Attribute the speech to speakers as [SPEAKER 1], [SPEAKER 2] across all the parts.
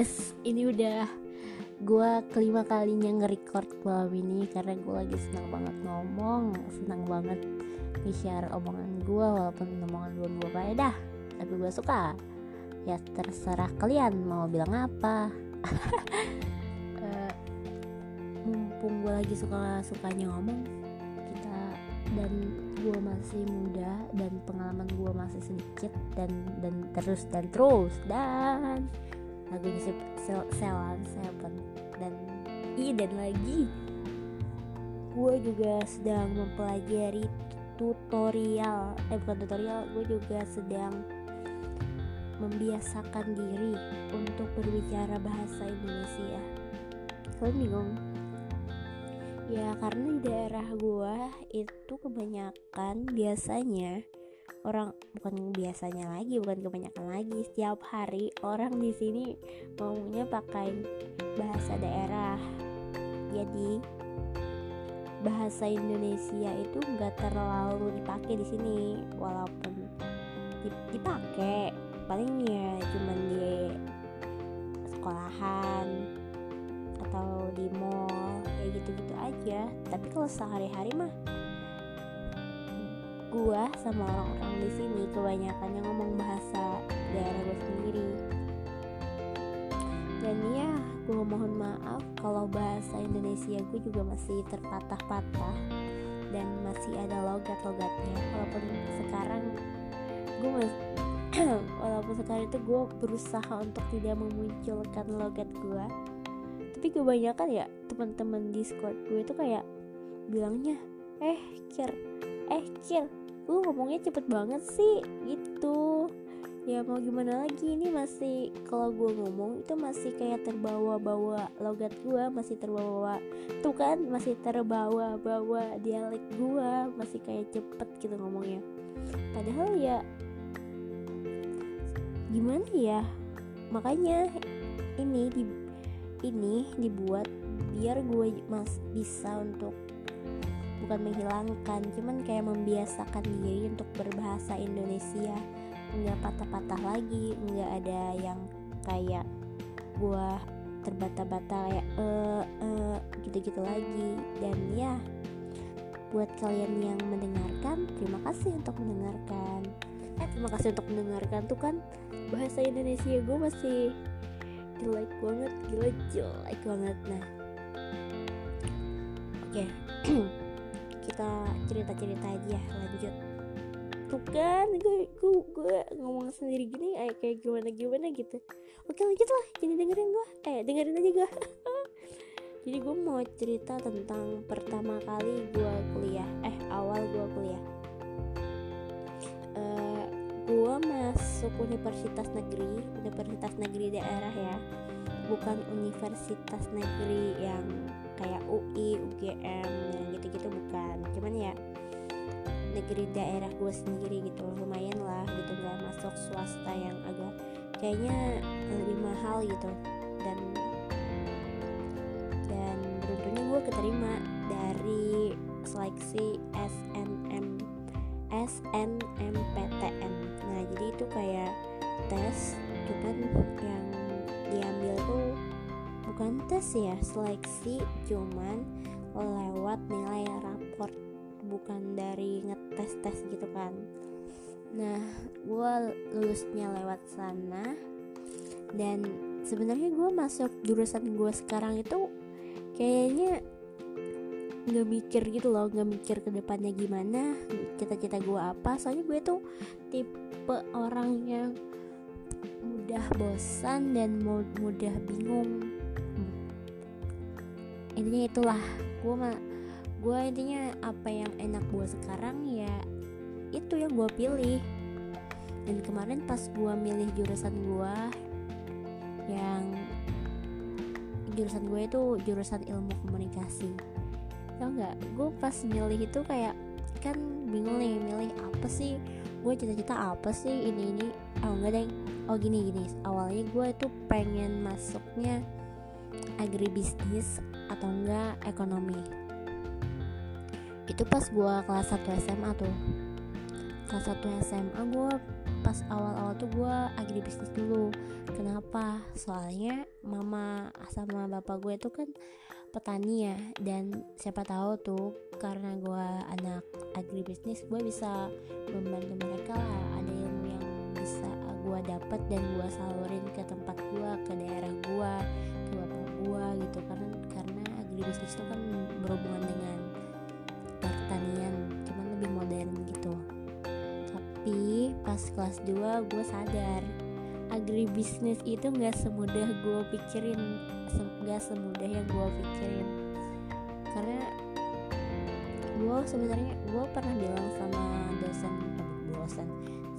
[SPEAKER 1] guys ini udah gue kelima kalinya nge-record malam ini karena gue lagi senang banget ngomong senang banget nge-share omongan gue walaupun omongan gue gue dah tapi gue suka. Ya terserah kalian mau bilang apa. Uh, mumpung gue lagi suka sukanya ngomong kita dan gue masih muda dan pengalaman gue masih sedikit dan dan terus dan terus dan lagunya sel Selan Seven dan i dan lagi. Gue juga sedang mempelajari tutorial eh bukan tutorial gue juga sedang membiasakan diri untuk berbicara bahasa Indonesia. Kalian bingung? Ya karena di daerah gue itu kebanyakan biasanya orang bukan biasanya lagi bukan kebanyakan lagi. Setiap hari orang di sini ngomongnya pakai bahasa daerah. Jadi bahasa Indonesia itu nggak terlalu dipakai di sini. Walaupun dipakai paling ya cuman di sekolahan atau di mall kayak gitu-gitu aja. Tapi kalau sehari-hari mah gua sama orang-orang di sini kebanyakan yang ngomong bahasa daerah gue sendiri. Dan ya gue mohon maaf kalau bahasa Indonesia gue juga masih terpatah-patah dan masih ada logat-logatnya. Walaupun sekarang gue masih walaupun sekarang itu gue berusaha untuk tidak memunculkan logat gue tapi kebanyakan ya teman-teman Discord gue itu kayak bilangnya eh kir eh kir lu ngomongnya cepet banget sih gitu. Ya mau gimana lagi ini masih kalau gue ngomong itu masih kayak terbawa-bawa logat gue masih terbawa tuh kan masih terbawa-bawa dialek gue masih kayak cepet gitu ngomongnya. Padahal ya gimana ya? Makanya ini di ini dibuat biar gue mas bisa untuk bukan menghilangkan cuman kayak membiasakan diri untuk berbahasa Indonesia. Nggak patah-patah lagi nggak ada yang kayak gua terbata-bata kayak eh eh gitu-gitu lagi. Dan ya buat kalian yang mendengarkan terima kasih untuk mendengarkan. Eh terima kasih untuk mendengarkan tuh kan bahasa Indonesia gue masih jelek banget gila jelek banget. Nah oke. okay. kita cerita-cerita aja lanjut. Tuh kan gue gue gue ngomong sendiri gini kayak kayak gimana gimana gitu. Oke lanjut lah jadi dengerin gue eh dengerin aja gue jadi gue mau cerita tentang pertama kali gue kuliah. Eh awal gue kuliah. Uh, gue masuk universitas negeri universitas negeri daerah ya. Bukan universitas negeri yang kayak UI, UGM negeri daerah gue sendiri gitu lumayan lah gitu nggak masuk swasta yang agak kayaknya lebih mahal gitu. Dan dan beruntungnya gue keterima dari seleksi SNM SNMPTN nah jadi itu kayak tes cuman yang diambil tuh bukan tes ya seleksi cuman lewat nilai raport bukan dari ngetes tes gitu kan. Nah gue lulusnya lewat sana. Dan sebenarnya gue masuk jurusan gue sekarang itu kayaknya nggak mikir gitu loh nggak mikir ke depannya gimana cita-cita gue apa. Soalnya gue tuh tipe orang yang mudah bosan dan mudah bingung. Intinya itulah. Gue mah gue intinya apa yang enak gue sekarang ya itu yang gue pilih. Dan kemarin pas gue milih jurusan gue yang jurusan gue itu jurusan ilmu komunikasi. Tau nggak? Gue pas milih itu kayak kan bingung nih milih apa sih? Gue cita-cita apa sih ini ini? Oh enggak deh oh gini gini. Awalnya gue itu pengen masuknya agribisnis atau enggak ekonomi itu pas gue kelas 1 SMA tuh. Kelas 1 SMA gue pas awal-awal tuh gue agribisnis dulu. Kenapa? Soalnya mama sama bapak gue itu kan petani ya dan siapa tahu tuh karena gue anak agribisnis gue bisa membantu mereka lah. Ada ilmu yang bisa gue dapat dan gue salurin ke tempat gue ke daerah gue ke bapak gue gitu. Karena karena agribisnis itu kan berhubungan dengan pertanian cuman lebih modern gitu. Tapi pas kelas 2 gue sadar agribisnis itu nggak semudah gue pikirin nggak semudah yang gue pikirin. Karena gue sebenarnya gue pernah bilang sama dosen dosen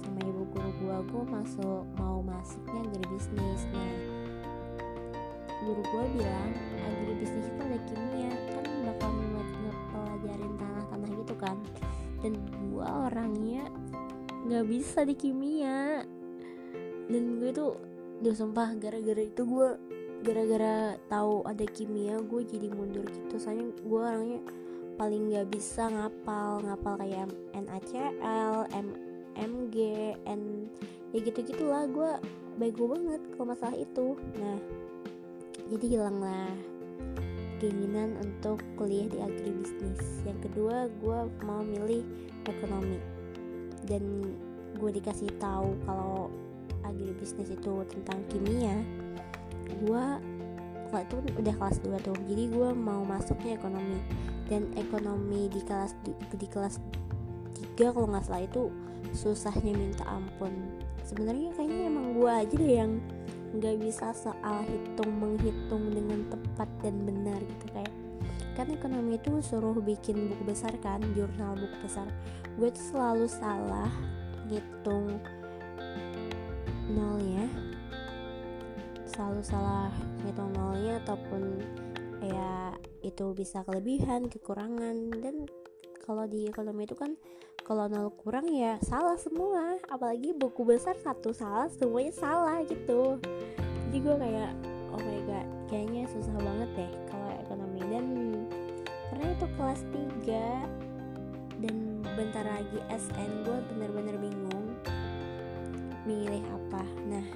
[SPEAKER 1] sama ibu guru gue gue masuk mau masuknya agribisnis. Nah guru gue bilang agribisnis itu ada kimia kan bakal ngepelajarin tanah-tanah gitu kan. Dan gue orangnya nggak bisa di kimia. Dan gue tuh udah sumpah gara-gara itu gue gara-gara tahu ada kimia gue jadi mundur gitu. Soalnya gue orangnya paling nggak bisa ngapal ngapal kayak NaCl, M, MG, N ya gitu gitulah gue bego banget kalau masalah itu. Nah jadi hilanglah keinginan untuk kuliah di agribisnis. Yang kedua gue mau milih ekonomi. Dan gue dikasih tahu kalau agribisnis itu tentang kimia gue kalau itu udah kelas 2 tuh. Jadi gue mau masuknya ekonomi. Dan ekonomi di kelas di kelas 3 kalau nggak salah itu susahnya minta ampun. Sebenarnya kayaknya emang gue aja deh yang nggak bisa soal hitung menghitung dengan tepat dan benar gitu kayak kan ekonomi itu suruh bikin buku besar kan jurnal buku besar. Gue tuh selalu salah ngitung nolnya. Selalu salah ngitung nolnya ataupun ya itu bisa kelebihan kekurangan. Dan kalau di ekonomi itu kan kalau nol kurang ya salah semua apalagi buku besar satu salah semuanya salah gitu. Jadi gue kayak oh my god kayaknya susah banget deh kalau ekonomi. Dan karena itu kelas 3 dan bentar lagi SN gue bener-bener bingung milih apa. Nah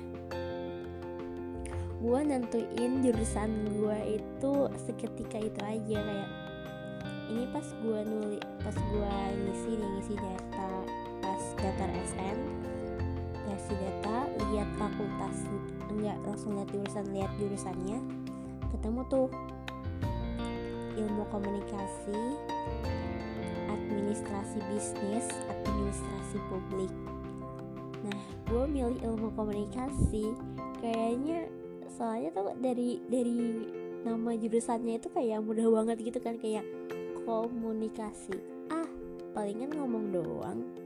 [SPEAKER 1] gue nentuin jurusan gue itu seketika itu aja kayak ini pas gue nulis pas gue ngisi nih ngisi data daftar SN ngisi data lihat fakultas enggak langsung lihat jurusan lihat jurusannya. Ketemu tuh ilmu komunikasi administrasi bisnis administrasi publik. Nah gue milih ilmu komunikasi. Kayaknya soalnya tuh dari dari nama jurusannya itu kayak mudah banget gitu kan kayak komunikasi. Ah palingan ngomong doang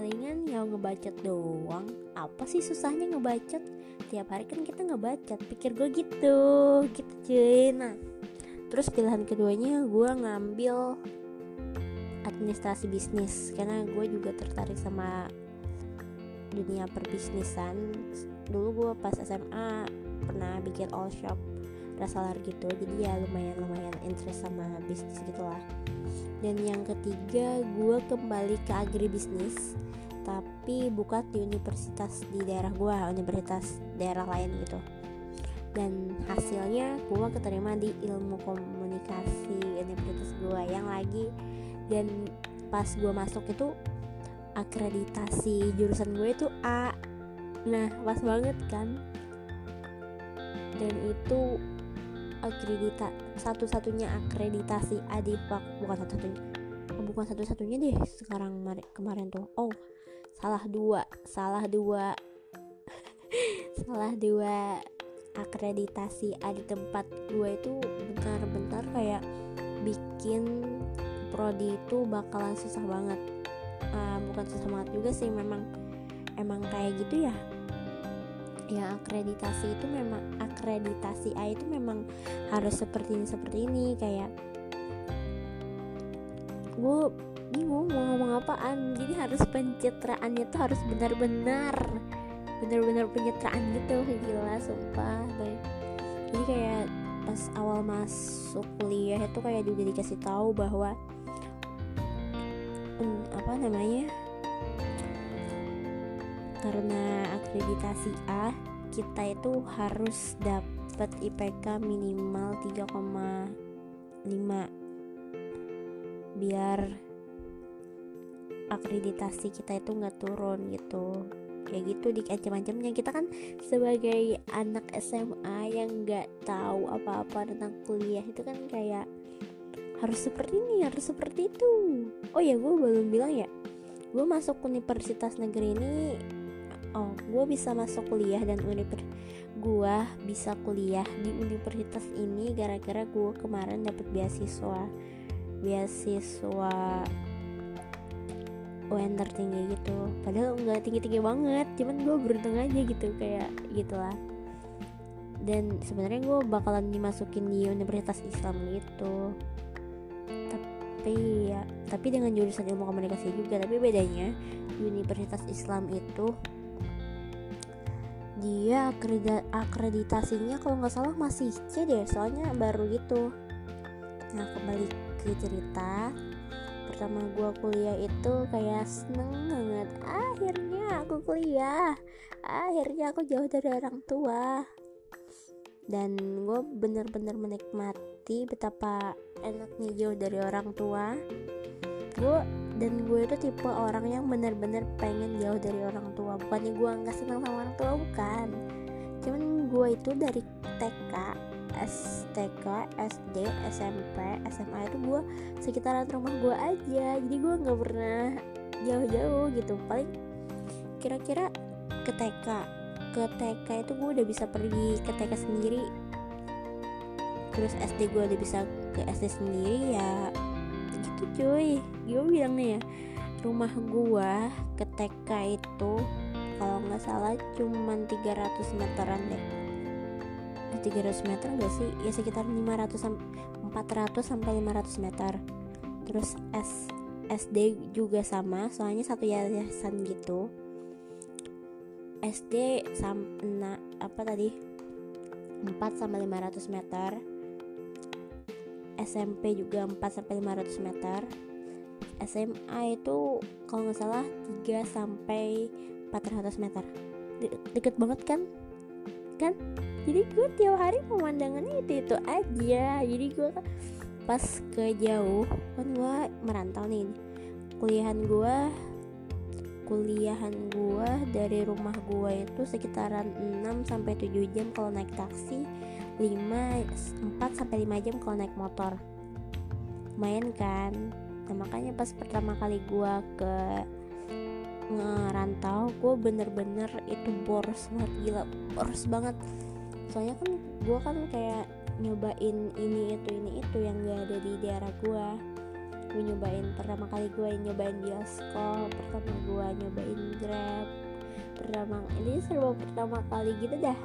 [SPEAKER 1] palingan yang ngebacot doang. Apa sih susahnya ngebacot? Tiap hari kan kita ngebacot. Pikir gue gitu. Gitu cuy. Nah terus pilihan keduanya gue ngambil administrasi bisnis. Karena gue juga tertarik sama dunia perbisnisan. Dulu gue pas SMA pernah bikin all shop reseller gitu. Jadi ya lumayan lumayan interest sama bisnis gitulah dan yang ketiga gue kembali ke agribisnis tapi buka di universitas di daerah gue universitas daerah lain gitu. Dan hasilnya gue keterima di ilmu komunikasi universitas gue yang lagi dan pas gue masuk itu akreditasi jurusan gue itu A. Nah pas banget kan? Dan itu akredita satu-satunya akreditasi A di Pak bukan satu-satunya. Oh, bukan satu-satunya deh sekarang kemarin tuh. Oh salah dua salah dua. Salah dua akreditasi A di tempat gue itu bentar-bentar kayak bikin prodi itu bakalan susah banget. Uh, bukan susah banget juga sih memang emang kayak gitu ya. Ya akreditasi itu memang akreditasi A itu memang harus seperti ini seperti ini. Kayak gue bingung mau ngomong apaan. Jadi harus pencitraannya tuh harus benar-benar benar-benar pencitraan gitu gila sumpah. Jadi kayak pas awal masuk kuliah itu kayak juga dikasih tahu bahwa hmm, apa namanya karena akreditasi A kita itu harus dapat IPK minimal 3,5 biar akreditasi kita itu nggak turun gitu. Kayak gitu di ancam-ancamnya kita kan sebagai anak SMA yang nggak tahu apa-apa tentang kuliah itu kan kayak harus seperti ini harus seperti itu. Oh ya gue belum bilang ya gue masuk universitas negeri ini oh gue bisa masuk kuliah dan universitas gue bisa kuliah di universitas ini gara-gara gue kemarin dapet beasiswa. Beasiswa UN tertinggi gitu. Padahal nggak tinggi tinggi banget cuman gue beruntung aja gitu kayak gitulah. Dan sebenarnya gue bakalan dimasukin di universitas Islam gitu. Tapi ya tapi dengan jurusan ilmu komunikasi juga tapi bedanya universitas Islam itu dia akreditasinya kalau nggak salah masih C deh soalnya baru gitu. Nah kembali ke cerita pertama gue kuliah itu kayak seneng banget. Akhirnya aku kuliah. Akhirnya aku jauh dari orang tua. Dan gue bener-bener menikmati betapa enaknya jauh dari orang tua. Gue dan gue itu tipe orang yang bener-bener pengen jauh dari orang tua. Bukannya gue nggak senang sama orang tua bukan. Cuman gue itu dari TK STK, SD, SMP, SMA itu gue sekitaran rumah gue aja. Jadi gue nggak pernah jauh-jauh gitu. Paling kira-kira ke TK ke TK itu gue udah bisa pergi ke TK sendiri. Terus SD gue udah bisa ke SD sendiri ya gitu cuy. Gue bilangnya ya? Rumah gue ke TK itu kalau nggak salah cuman 300 meteran deh. 300 meter enggak sih? Ya sekitar 500 400 sampai 500 meter. Terus S SD juga sama soalnya satu yayasan gitu. SD sama apa tadi? 4 sampai 500 meter SMP juga 4 sampai 500 meter. SMA itu kalau nggak salah 3 sampai 400 meter. De deket banget kan? Kan? Jadi gue tiap hari pemandangannya itu itu aja. Jadi gue pas ke jauh kan gue merantau nih. Kuliahan gue kuliahan gue dari rumah gue itu sekitaran 6 sampai 7 jam kalau naik taksi 5 4 sampai 5 jam kalau naik motor. Main kan? Nah makanya pas pertama kali gue ke ngerantau gue bener-bener itu boros banget gila boros banget. Soalnya kan gue kan kayak nyobain ini itu ini itu yang gak ada di daerah gue gue nyobain pertama kali gue nyobain bioskop pertama gue nyobain grab pertama ini serba pertama kali gitu dah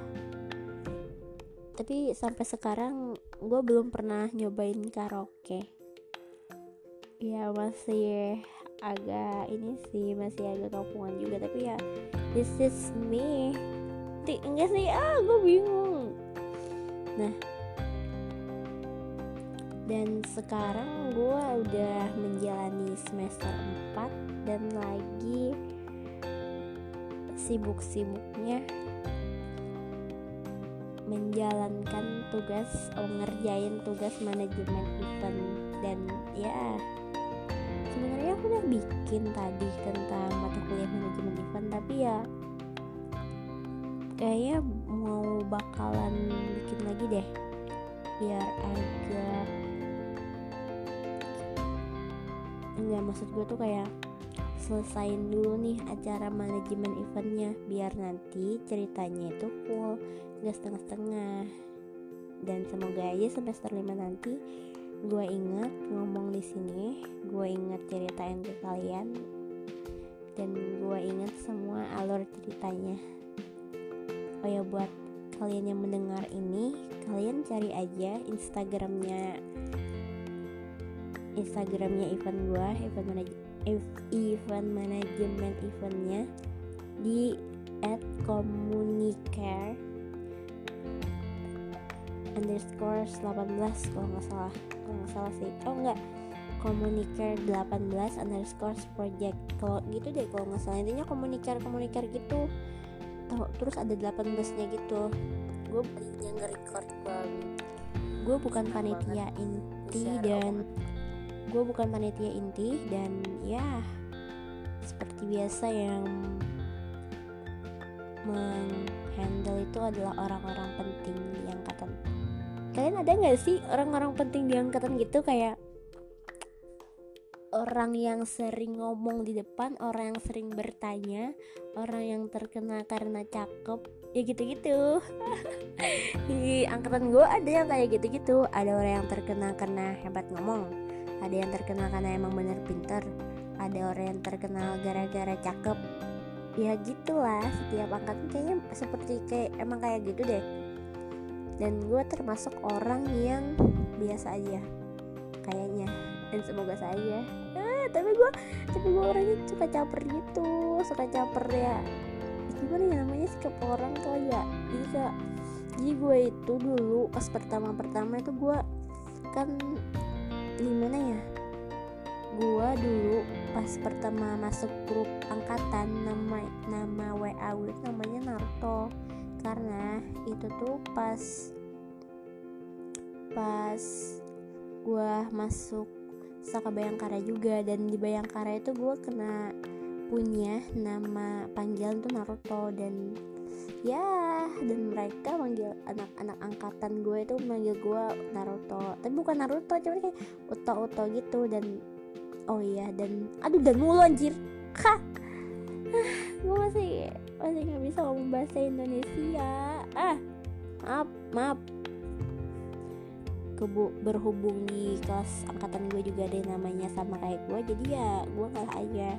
[SPEAKER 1] tapi sampai sekarang gue belum pernah nyobain karaoke. Ya masih agak ini sih masih agak kampungan juga. Tapi ya this is me. Enggak sih ah gue bingung. Nah dan sekarang gue udah menjalani semester 4 dan lagi sibuk-sibuknya menjalankan tugas oh, ngerjain tugas manajemen event. Dan ya sebenarnya aku udah bikin tadi tentang mata kuliah manajemen event tapi ya kayaknya mau bakalan bikin lagi deh biar agak enggak maksud gue tuh kayak selesain dulu nih acara manajemen eventnya biar nanti ceritanya itu full gak setengah-setengah. Dan semoga aja semester 5 nanti gue ingat ngomong di sini gue ingat ceritain ke kalian dan gue ingat semua alur ceritanya. Oh ya buat kalian yang mendengar ini kalian cari aja instagramnya instagramnya event gua event manaj event management eventnya di at communicare underscore 18 kalau nggak salah kalau nggak salah sih. Oh enggak communicare 18 underscore project. Kalau gitu deh kalau nggak salah. Intinya communicare communicare gitu. Terus ada 18 nya gitu. Gue yang nge-record gue bukan panitia inti dan gue bukan panitia inti dan ya seperti biasa yang menghandle itu adalah orang-orang penting di angkatan. Kalian ada nggak sih orang-orang penting di angkatan gitu? Kayak orang yang sering ngomong di depan, orang yang sering bertanya, orang yang terkenal karena cakep, ya gitu-gitu. di angkatan gue ada yang kayak gitu-gitu, ada orang yang terkenal karena hebat ngomong, ada yang terkenal karena emang bener pinter, ada orang yang terkenal gara-gara cakep. Ya gitulah, setiap angkatan kayaknya seperti kayak emang kayak gitu deh. Dan gue termasuk orang yang biasa aja, kayaknya dan semoga saja eh, tapi gue tapi gue orangnya suka caper gitu suka caper ya gimana ya namanya sikap orang tuh ya jadi kayak jadi gue itu dulu pas pertama pertama itu gue kan gimana ya? Gue dulu pas pertama masuk grup angkatan nama nama WA gue namanya Naruto karena itu tuh pas pas gue masuk Saka Bayangkara juga. Dan di Bayangkara itu gue kena punya nama panggilan tuh Naruto dan ya dan mereka manggil anak-anak angkatan gue itu manggil gue Naruto. Tapi bukan Naruto cuma kayak Uto Uto gitu dan oh iya dan aduh dan mulu anjir. Ha gue masih masih nggak bisa ngomong bahasa Indonesia. Ah maaf maaf. Kebu berhubung di kelas angkatan gue juga ada yang namanya sama kayak gue jadi ya gue kalah aja.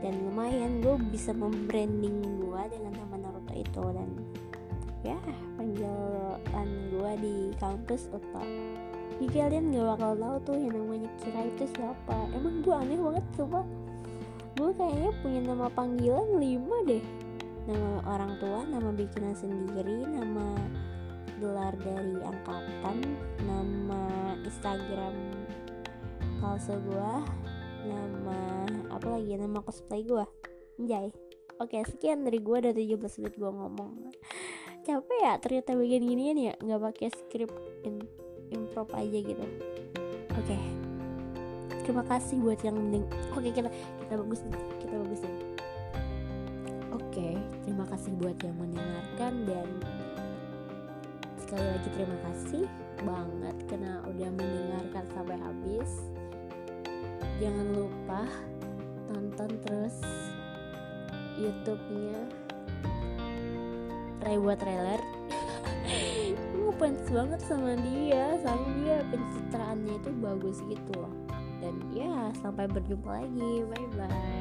[SPEAKER 1] Dan lumayan gue bisa membranding gue dengan nama Naruto itu dan ya panggilan gue di kampus Uta jadi kalian gak bakal tahu tuh yang namanya Kira itu siapa. Emang gue aneh banget coba gue kayaknya punya nama panggilan lima deh. Nama orang tua nama bikinan sendiri nama gelar dari angkatan nama Instagram palsu gua nama apa lagi nama cosplay gua. Anjay Oke sekian dari gua dari 17 menit gua ngomong. Capek ya ternyata bagian ginian ya? Nggak pakai script in, improv aja gitu. Oke. Terima kasih buat yang mending Oke kita kita bagus kita bagus Oke terima kasih buat yang mendengarkan dan sekali lagi terima kasih banget karena udah mendengarkan sampai habis. Jangan lupa YouTube-nya. Rewa Trailer. Ngefans banget sama dia. Soalnya dia pencitraannya itu bagus gitu loh. Dan ya sampai berjumpa lagi. Bye bye